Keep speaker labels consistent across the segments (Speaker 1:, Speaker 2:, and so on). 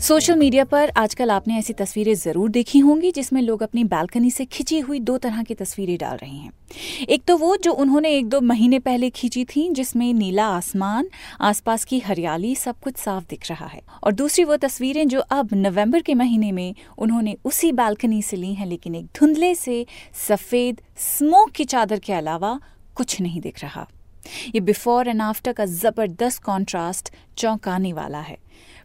Speaker 1: Social media पर आजकल आपने ऐसी तस्वीरें ज़रूर देखी होंगी जिसमें लोग अपनी बालकनी से खिंची हुई दो तरह की तस्वीरें डाल रहे हैं। एक तो वो जो उन्होंने एक दो महीने पहले खींची थी, जिसमें नीला आसमान, आसपास की हरियाली सब कुछ साफ़ दिख रहा है। और दूसरी वो तस्वीरें जो अब नवंबर के महीने में उन्होंने उसी बालकनी से ली हैं, लेकिन एक धुंधले से सफ़ेद स्मोक की चादर के अलावा कुछ नहीं दिख रहा। ये बिफोर एंड आफ्टर का ज़बरदस्त कॉन्ट्रास्ट चौंकाने वाला है।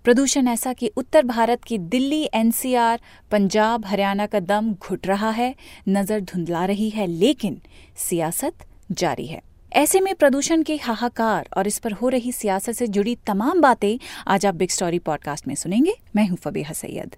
Speaker 1: प्रदूषण ऐसा कि उत्तर भारत की दिल्ली, एनसीआर, पंजाब, हरियाणा का दम घुट रहा है, नज़र धुंधला रही है, लेकिन सियासत जारी है। ऐसे में प्रदूषण के हाहाकार और इस पर हो रही सियासत से जुड़ी तमाम बातें आज आप बिग स्टोरी पॉडकास्ट में सुनेंगे। मैं हूँ फबीहा सैयद।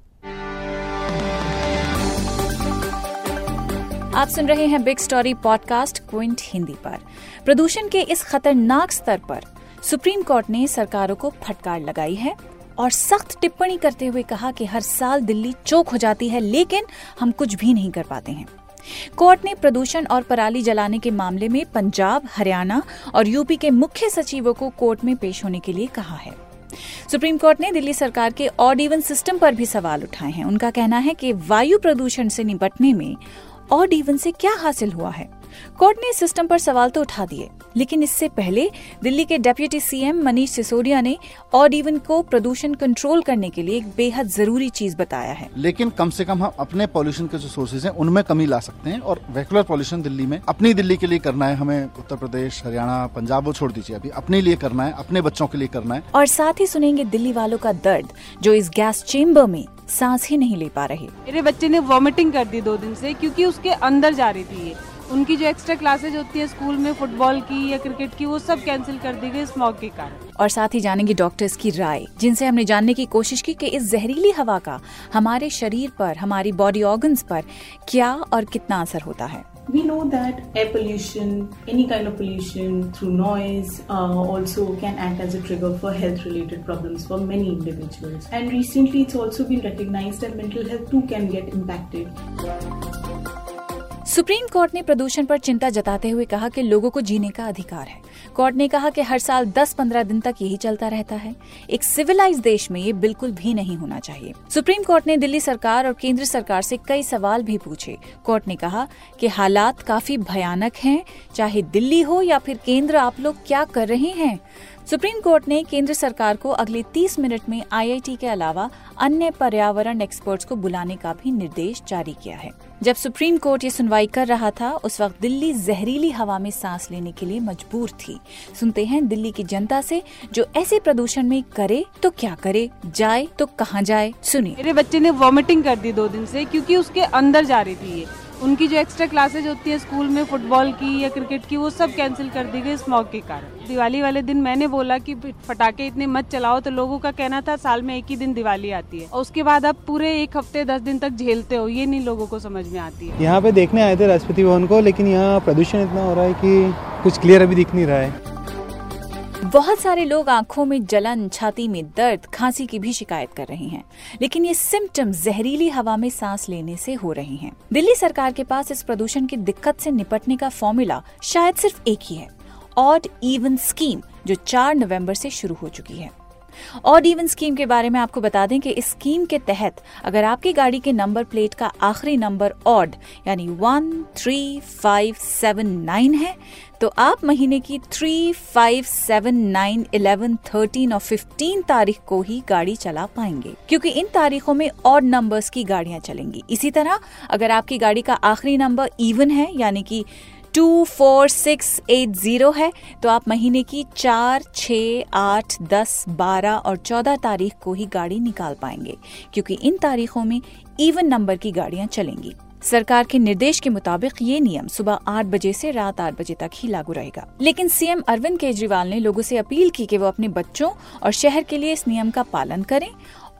Speaker 1: आप सुन रहे हैं big story podcast Quint Hindi पर। प्रदूषण के इस खतरनाक स्तर पर सुप्रीम कोर्ट ने सरकारों को फटकार लगाई है और सख्त टिप्पणी करते हुए कहा कि हर साल दिल्ली चौक हो जाती है, लेकिन हम कुछ भी नहीं कर पाते हैं। कोर्ट ने प्रदूषण और पराली जलाने के मामले में पंजाब, हरियाणा और यूपी के मुख्य सचिवों को कोर्ट में पेश होने के लिए कहा है। सुप्रीम कोर्ट ने दिल्ली सरकार के ऑड इवन सिस्टम पर भी सवाल उठाए हैं। उनका कहना है कि वायु प्रदूषण से निपटने में ऑड इवन से क्या हासिल हुआ है? कोर्ट ने इस सिस्टम पर सवाल तो उठा दिए लेकिन इससे पहले दिल्ली के डेप्यूटी सीएम मनीष सिसोदिया ने ऑड इवन को प्रदूषण कंट्रोल करने के लिए एक बेहद ज़रूरी चीज़ बताया है।
Speaker 2: लेकिन कम से कम हम अपने पॉल्यूशन के जो सोर्सेज हैं उनमें कमी ला सकते हैं और वेकुलर पॉल्यूशन दिल्ली में अपनी दिल्ली के लिए करना है। हमें उत्तर प्रदेश हरियाणा पंजाब वो छोड़ दीजिए अभी अपने लिए करना है अपने बच्चों के लिए करना है।
Speaker 1: और साथ ही सुनेंगे दिल्ली वालों का दर्द जो इस गैस चेम्बर में सांस ही नहीं ले पा रहे।
Speaker 3: मेरे बच्चे ने वॉमिटिंग कर दी दो दिन से क्योंकि उसके अंदर जा रही थी ये। उनकी जो एक्स्ट्रा क्लासेज होती है स्कूल में फुटबॉल की या क्रिकेट की वो सब कैंसिल कर दी गई स्मॉग के कारण।
Speaker 1: और साथ ही जानेंगे डॉक्टर्स की राय जिनसे हमने जानने की कोशिश की कि इस जहरीली हवा का हमारे शरीर पर हमारी बॉडी ऑर्गन्स पर क्या और कितना असर होता है।
Speaker 4: We know that air pollution, any kind of pollution through noise, uh, also can act as a trigger for health related problems for many individuals. And recently, it's also been recognized that mental health too can get impacted.
Speaker 1: Supreme court ने प्रदूषण पर चिंता जताते हुए कहा कि लोगों को जीने का अधिकार है। कोर्ट ने कहा कि हर साल 10-15 दिन तक यही चलता रहता है। एक सिविलाइज देश में ये बिल्कुल भी नहीं होना चाहिए। सुप्रीम कोर्ट ने दिल्ली सरकार और केंद्र सरकार से कई सवाल भी पूछे। कोर्ट ने कहा कि हालात काफ़ी भयानक हैं। चाहे दिल्ली हो या फिर केंद्र, आप लोग क्या कर रहे हैं? सुप्रीम कोर्ट ने केंद्र सरकार को अगले 30 मिनट में आईआईटी के अलावा अन्य पर्यावरण एक्सपर्ट्स को बुलाने का भी निर्देश जारी किया है। जब सुप्रीम कोर्ट ये सुनवाई कर रहा था, उस वक्त दिल्ली जहरीली हवा में सांस लेने के लिए मजबूर थी। सुनते हैं दिल्ली की जनता से, जो ऐसे प्रदूषण में करे तो क्या करे, जाए तो कहाँ जाए, सुनिए।
Speaker 3: मेरे बच्चे ने वॉमिटिंग कर दी दो दिन से, क्योंकि उसके अंदर जा रही थी उनकी जो एक्स्ट्रा क्लासेज होती है स्कूल में फुटबॉल की या क्रिकेट की, वो सब कैंसिल कर दी गई स्मॉग के कारण। दिवाली वाले दिन मैंने बोला कि फटाके इतने मत चलाओ। तो लोगों का कहना था, साल में एक ही दिन दिवाली आती है। और उसके बाद आप पूरे एक हफ़्ते, दस दिन तक झेलते हो, ये नहीं लोगों को समझ में आती है।
Speaker 5: यहाँ पे देखने आए थे राष्ट्रपति भवन को, लेकिन यहाँ प्रदूषण इतना हो रहा है की कुछ क्लियर अभी दिख नहीं रहा है।
Speaker 1: बहुत सारे लोग आँखों में जलन, छाती में दर्द, खांसी की भी शिकायत कर रहे हैं। लेकिन ये सिम्टम जहरीली हवा में सांस लेने से हो रहे हैं। दिल्ली सरकार के पास इस प्रदूषण की दिक्कत से निपटने का फॉर्मूला शायद सिर्फ़ एक ही है। ऑड इवन स्कीम जो 4 नवंबर से शुरू हो चुकी है। ऑड इवन स्कीम के बारे में आपको बता दें कि इस स्कीम के तहत अगर आपकी गाड़ी के नंबर प्लेट का आखिरी नंबर ऑड यानी one three five seven nine है तो आप महीने की three five seven nine eleven thirteen और फिफ्टीन तारीख को ही गाड़ी चला पाएँगे। क्योंकि इन तारीखों में और नंबर्स की गाड़ियाँ चलेंगी। इसी तरह अगर आपकी गाड़ी का आखिरी नंबर इवन है, यानी कि two four six eight zero है तो आप महीने की चार छ आठ, दस, बारह और चौदह तारीख को ही गाड़ी निकाल पाएँगे। क्योंकि इन तारीखों में इवन नंबर की गाड़ियाँ चलेंगी। सरकार के निर्देश के मुताबिक ये नियम सुबह आठ बजे से रात आठ बजे तक ही लागू रहेगा। लेकिन सीएम अरविंद केजरीवाल ने लोगों से अपील की कि वो अपने बच्चों और शहर के लिए इस नियम का पालन करें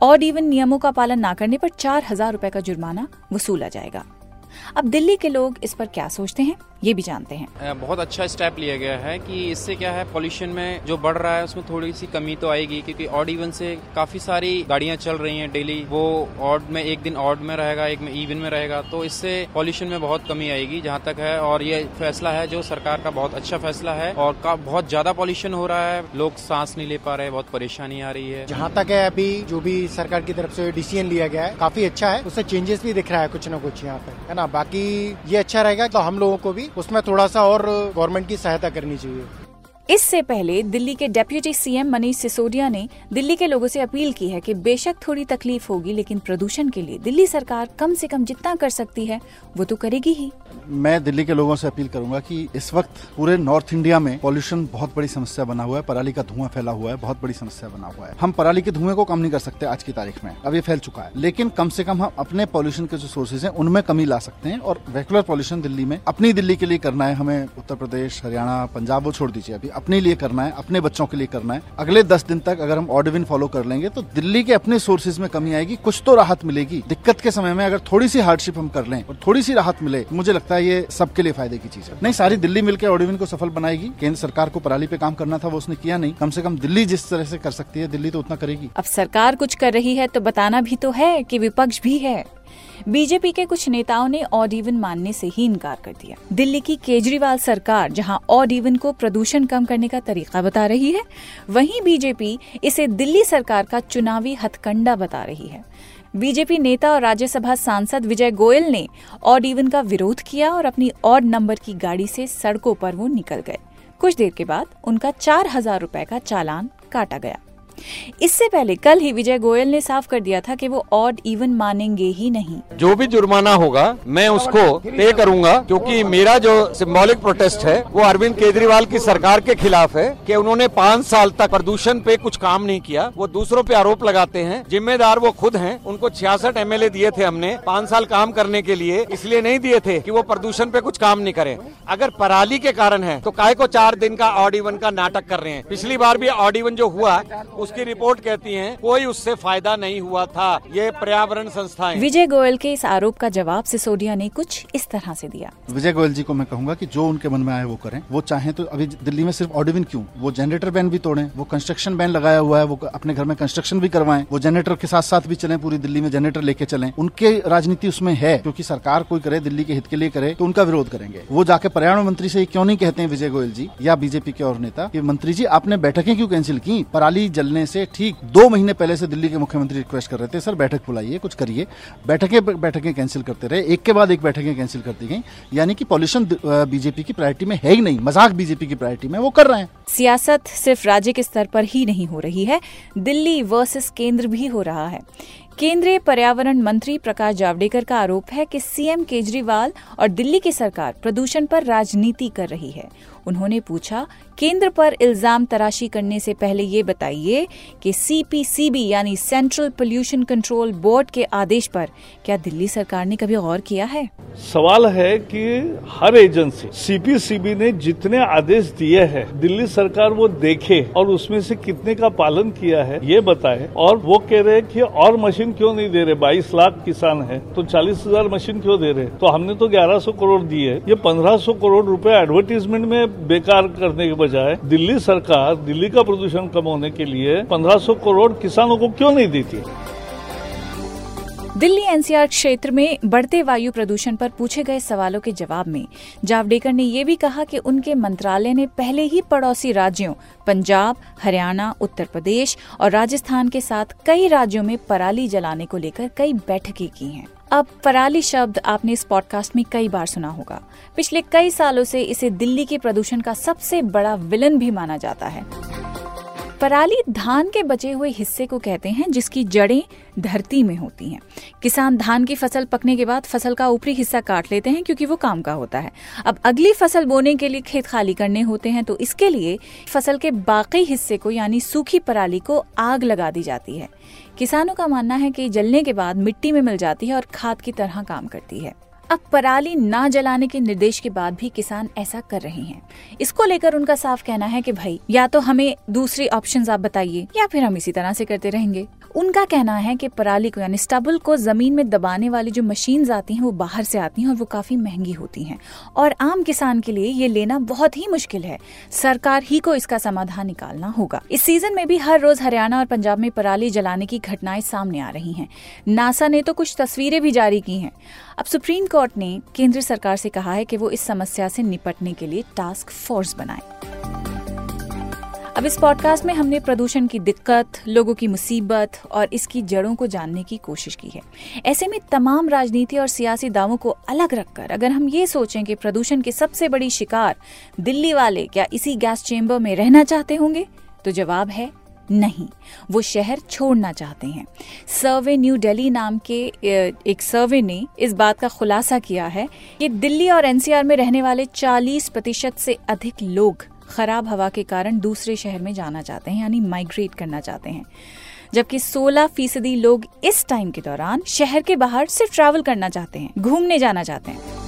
Speaker 1: और इवन नियमों का पालन न करने पर चार हज़ार रूपए का जुर्माना वसूला जाएगा। अब दिल्ली के लोग इस पर क्या सोचते हैं ये भी जानते हैं।
Speaker 6: बहुत अच्छा स्टेप लिया गया है कि इससे क्या है पॉल्यूशन में जो बढ़ रहा है उसमें थोड़ी सी कमी तो आएगी क्योंकि ऑड इवन से काफ़ी सारी गाड़ियाँ चल रही हैं डेली। वो ऑड में एक दिन ऑड में रहेगा एक में इवन में रहेगा तो इससे पॉल्यूशन में बहुत कमी आएगी जहाँ तक है और ये फैसला है जो सरकार का बहुत अच्छा फैसला है और का बहुत ज़्यादा पॉल्यूशन हो रहा है। लोग सांस नहीं ले पा रहे बहुत परेशानी आ रही है।
Speaker 7: जहाँ तक है अभी जो भी सरकार की तरफ़ से डिसीज़न लिया गया है काफ़ी अच्छा है। उससे चेंजेस भी दिख रहा है कुछ ना कुछ यहाँ पे है ना बाकी ये अच्छा रहेगा तो हम लोगों को भी, उसमें थोड़ा सा और गवर्नमेंट की सहायता करनी चाहिए।
Speaker 1: इससे पहले दिल्ली के डेप्यूटी सीएम मनीष सिसोदिया ने दिल्ली के लोगों से अपील की है कि बेशक थोड़ी तकलीफ़ होगी, लेकिन प्रदूषण के लिए दिल्ली सरकार कम से कम जितना कर सकती है, वो तो करेगी ही।
Speaker 2: मैं दिल्ली के लोगों से अपील करूँगा कि इस वक्त पूरे नॉर्थ इंडिया में पॉल्यूशन बहुत बड़ी समस्या बना हुआ है, पराली का धुआँ फैला हुआ है, बहुत बड़ी समस्या बना हुआ है। हम पराली के धुएँ को कम नहीं कर सकते आज की तारीख में, अब ये फैल चुका है। लेकिन कम से कम हम अपने पॉल्यूशन के जो सोर्सेज हैं, उनमें कमी ला सकते हैं और रेगुलर पॉल्यूशन दिल्ली में अपनी दिल्ली के लिए करना है। हमें उत्तर प्रदेश, हरियाणा, पंजाब, वो छोड़ दीजिए अभी। अपने लिए करना है, अपने बच्चों के लिए करना है। अगले दस दिन तक अगर हम ऑर्डविन फॉलो कर लेंगे तो दिल्ली के अपने सोर्सेज में कमी आएगी, कुछ तो राहत मिलेगी। दिक्कत के समय में अगर थोड़ी सी हार्डशिप हम कर लें और थोड़ी सी राहत मिले, मुझे लगता है ये सबके लिए फ़ायदे की चीज़ है। नहीं, सारी दिल्ली मिलकर ऑर्डिविन को सफल बनाएगी। केंद्र सरकार को पराली पे काम करना था, वो उसने किया नहीं। कम से कम दिल्ली जिस तरह से कर सकती है, दिल्ली तो उतना करेगी।
Speaker 1: अब सरकार कुछ कर रही है तो बताना भी तो है कि विपक्ष भी है। बीजेपी के कुछ नेताओं ने ऑड इवन मानने से ही इनकार कर दिया। दिल्ली की केजरीवाल सरकार, जहाँ ऑड इवन को प्रदूषण कम करने का तरीका बता रही है, वहीं बीजेपी इसे दिल्ली सरकार का चुनावी हथकंडा बता रही है। बीजेपी नेता और राज्यसभा सांसद विजय गोयल ने ऑड इवन का विरोध किया और अपनी ऑड नंबर की गाड़ी से सड़कों पर वो निकल गए। कुछ देर के बाद उनका चार हज़ार रुपए का चालान काटा गया। इससे पहले कल ही विजय गोयल ने साफ़ कर दिया था कि वो ऑड इवन मानेंगे ही नहीं।
Speaker 8: जो भी जुर्माना होगा, मैं उसको पे करूँगा, क्योंकि मेरा जो सिंबॉलिक प्रोटेस्ट है, वो अरविंद केजरीवाल की सरकार के खिलाफ है, कि उन्होंने पाँच साल तक प्रदूषण पे कुछ काम नहीं किया। वो दूसरों पे आरोप लगाते हैं, जिम्मेदार वो खुद हैं, उनको छियासठ एमएलए दिए थे हमने पाँच साल काम करने के लिए, इसलिए नहीं दिए थे कि वो प्रदूषण पे कुछ काम नहीं करें। अगर पराली के कारण है तो काय को चार दिन का ऑड इवन का नाटक कर रहे हैं। पिछली बार भी ऑड इवन जो हुआ उसकी रिपोर्ट कहती है कोई उससे फ़ायदा नहीं हुआ था। ये पर्यावरण संस्थाएँ।
Speaker 1: विजय गोयल के इस आरोप का जवाब सिसोदिया ने कुछ इस तरह से दिया।
Speaker 2: विजय गोयल जी को मैं कहूँगा कि जो उनके मन में आए वो करें। वो चाहे तो अभी दिल्ली में सिर्फ़ ऑडिविन क्यों? वो जनरेटर बैन भी तोड़े वो कंस्ट्रक्शन बैन लगाया हुआ है वो अपने घर में कंस्ट्रक्शन भी करवाएँ वो जनरेटर के साथ साथ भी चले पूरी दिल्ली में जनरेटर लेके चले। उनके राजनीति उसमें है क्योंकि सरकार कोई करे दिल्ली के हित के लिए करे तो उनका विरोध करेंगे। वो जाके पर्यावरण मंत्री से क्यों नहीं कहते हैं विजय गोयल जी या बीजेपी के और नेता कि मंत्री जी आपने बैठकें क्यों कैंसिल की? पराली जलने से ठीक दो महीने पहले से दिल्ली के मुख्यमंत्री रिक्वेस्ट कर रहे थे, सर, बैठक बुलाइए, कुछ करिए। बैठकें बैठकें कैंसिल करते रहे। एक के बाद एक बैठकें कैंसिल करती गई। यानी कि पॉल्यूशन बीजेपी की प्रायोरिटी में है ही नहीं। मज़ाक बीजेपी की प्रायोरिटी में, वो कर रहे हैं।
Speaker 1: सियासत सिर्फ़ राज्य के स्तर पर ही नहीं हो रही है, दिल्ली वर्सेस केंद्र भी हो रहा है। केंद्रीय पर्यावरण मंत्री प्रकाश जावड़ेकर का आरोप है कि सीएम केजरीवाल और दिल्ली की सरकार प्रदूषण पर राजनीति कर रही है। उन्होंने पूछा, केंद्र पर इल्ज़ाम तराशी करने से पहले ये बताइए कि सीपीसीबी यानी सेंट्रल पोल्यूशन कंट्रोल बोर्ड के आदेश पर क्या दिल्ली सरकार ने कभी गौर किया है?
Speaker 9: सवाल है कि हर एजेंसी सीपीसीबी ने जितने आदेश दिए हैं, दिल्ली सरकार वो देखे और उसमें से कितने का पालन किया है, ये बताए। और वो कह रहे हैं कि और मशीन क्यों नहीं दे रहे? बाईस लाख किसान है तो चालीस हज़ार मशीन क्यों दे रहे तो हमने तो ग्यारह सौ करोड़ दिए ये पंद्रह सौ करोड़ रुपए एडवर्टीजमेंट में बेकार करने के बजाय दिल्ली सरकार दिल्ली का प्रदूषण कम होने के लिए पंद्रह सौ करोड़ किसानों को क्यों नहीं देती?
Speaker 1: दिल्ली एनसीआर क्षेत्र में बढ़ते वायु प्रदूषण पर पूछे गए सवालों के जवाब में जावड़ेकर ने यह भी कहा कि उनके मंत्रालय ने पहले ही पड़ोसी राज्यों, पंजाब, हरियाणा, उत्तर प्रदेश और राजस्थान के साथ कई राज्यों में पराली जलाने को लेकर कई बैठकें की हैं। अब पराली शब्द आपने इस पॉडकास्ट में कई बार सुना होगा। पिछले कई सालों से इसे दिल्ली के प्रदूषण का सबसे बड़ा विलन भी माना जाता है। पराली धान के बचे हुए हिस्से को कहते हैं, जिसकी जड़ें धरती में होती हैं। किसान धान की फ़सल पकने के बाद फ़सल का ऊपरी हिस्सा काट लेते हैं, क्योंकि वो काम का होता है। अब अगली फ़सल बोने के लिए खेत खाली करने होते हैं तो इसके लिए फ़सल के बाकी हिस्से को, यानी सूखी पराली को आग लगा दी जाती है। किसानों का मानना है कि जलने के बाद मिट्टी में मिल जाती है और खाद की तरह काम करती है। अब पराली ना जलाने के निर्देश के बाद भी किसान ऐसा कर रहे हैं। इसको लेकर उनका साफ़ कहना है कि भाई, या तो हमें दूसरी ऑप्शंस आप बताइए, या फिर हम इसी तरह से करते रहेंगे। उनका कहना है कि पराली को, यानी स्टबल को ज़मीन में दबाने वाली जो मशीन आती हैं, वो बाहर से आती हैं और वो काफ़ी महँगी होती हैं। और आम किसान के लिए ये लेना बहुत ही मुश्किल है। सरकार ही को इसका समाधान निकालना होगा। इस सीज़न में भी हर रोज हरियाणा और पंजाब में पराली जलाने की घटनाएँ सामने आ रही हैं। नासा ने तो कुछ तस्वीरें भी जारी की हैं। अब सुप्रीम कोर्ट ने केंद्र सरकार से कहा है कि वो इस समस्या से निपटने के लिए टास्क फोर्स बनाए। अब इस पॉडकास्ट में हमने प्रदूषण की दिक्कत, लोगों की मुसीबत और इसकी जड़ों को जानने की कोशिश की है। ऐसे में तमाम राजनीति और सियासी दावों को अलग रखकर अगर हम ये सोचें कि प्रदूषण की सबसे बड़ी शिकार दिल्ली वाले क्या इसी गैस चेम्बर में रहना चाहते होंगे तो जवाब है नहीं। वो शहर छोड़ना चाहते हैं। सर्वे न्यू दिल्ली नाम के एक सर्वे ने इस बात का खुलासा किया है कि दिल्ली और एनसीआर में रहने वाले 40 प्रतिशत से अधिक लोग खराब हवा के कारण दूसरे शहर में जाना चाहते हैं, यानी माइग्रेट करना चाहते हैं। जबकि 16 फ़ीसदी लोग इस टाइम के दौरान शहर के बाहर सिर्फ़ ट्रैवल करना चाहते हैं, घूमने जाना चाहते हैं।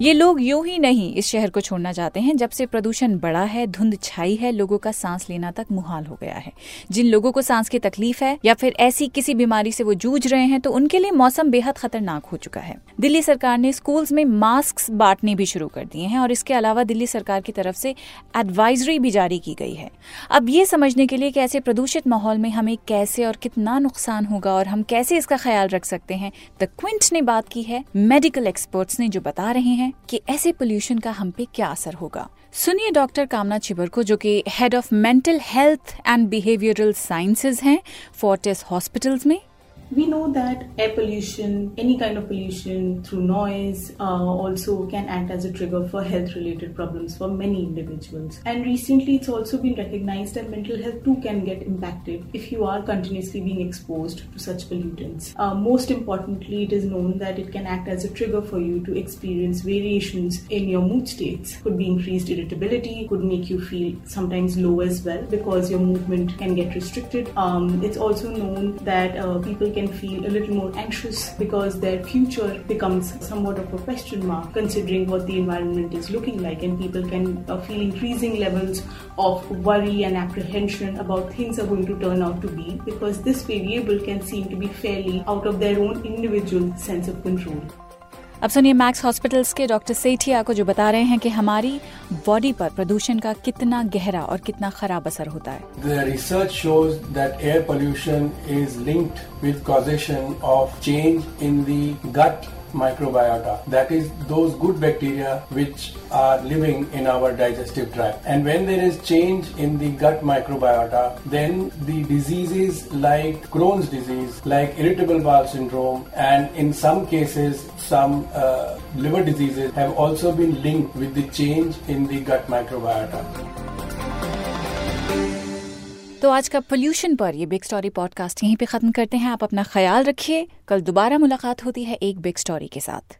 Speaker 1: ये लोग यूँ ही नहीं इस शहर को छोड़ना चाहते हैं। जब से प्रदूषण बढ़ा है, धुंध छाई है, लोगों का सांस लेना तक मुहाल हो गया है। जिन लोगों को सांस की तकलीफ़ है या फिर ऐसी किसी बीमारी से वो जूझ रहे हैं तो उनके लिए मौसम बेहद खतरनाक हो चुका है। दिल्ली सरकार ने स्कूल्स में मास्क बांटने भी शुरू कर दिए हैं और इसके अलावा दिल्ली सरकार की तरफ़ से एडवाइजरी भी जारी की गई है। अब ये समझने के लिए कि ऐसे प्रदूषित माहौल में हमें कैसे और कितना नुकसान होगा और हम कैसे इसका ख्याल रख सकते हैं, द क्विंट ने बात की है। मेडिकल एक्सपर्ट्स ने जो बता रहे हैं कि ऐसे पोल्यूशन का हम पे क्या असर होगा। सुनिए डॉक्टर कामना चिबर को, जो कि head of mental health and behavioural sciences हैं फोर्टिस हॉस्पिटल्स में।
Speaker 4: We know that air pollution, any kind of pollution through noise, uh, also can act as a trigger for health related problems for many individuals. And recently, it's also been recognized that mental health too can get impacted if you are continuously being exposed to such pollutants. Uh, most importantly, it is known that it can act as a trigger for you to experience variations in your mood states. Could be increased irritability, could make you feel sometimes low as well because your movement can get restricted. Um, it's also known that uh, people can feel a little more anxious because their future becomes somewhat of a question mark considering what the environment is looking like and people can uh, feel increasing levels of worry and apprehension about things are going to turn out to be because this variable can seem to be fairly out of their own individual sense of control.
Speaker 1: अब सुनिए Max hospitals के doctor Sethia को जो बता रहे हैं कि हमारी बॉडी पर प्रदूषण का कितना गहरा और कितना खराब असर होता है।
Speaker 10: Research shows that air pollution is linked with causation of change in the gut microbiota. That is those good bacteria which are living in our digestive tract. And when there is change in the gut microbiota, then the diseases like Crohn's disease, like irritable bowel syndrome, and in some cases, some uh, liver diseases have also been linked with the change in the gut microbiota.
Speaker 1: तो आज का pollution पर ये big story podcast यहीं पे खत्म करते हैं। आप अपना ख्याल रखिए। कल दोबारा मुलाकात होती है एक बिग स्टोरी के साथ।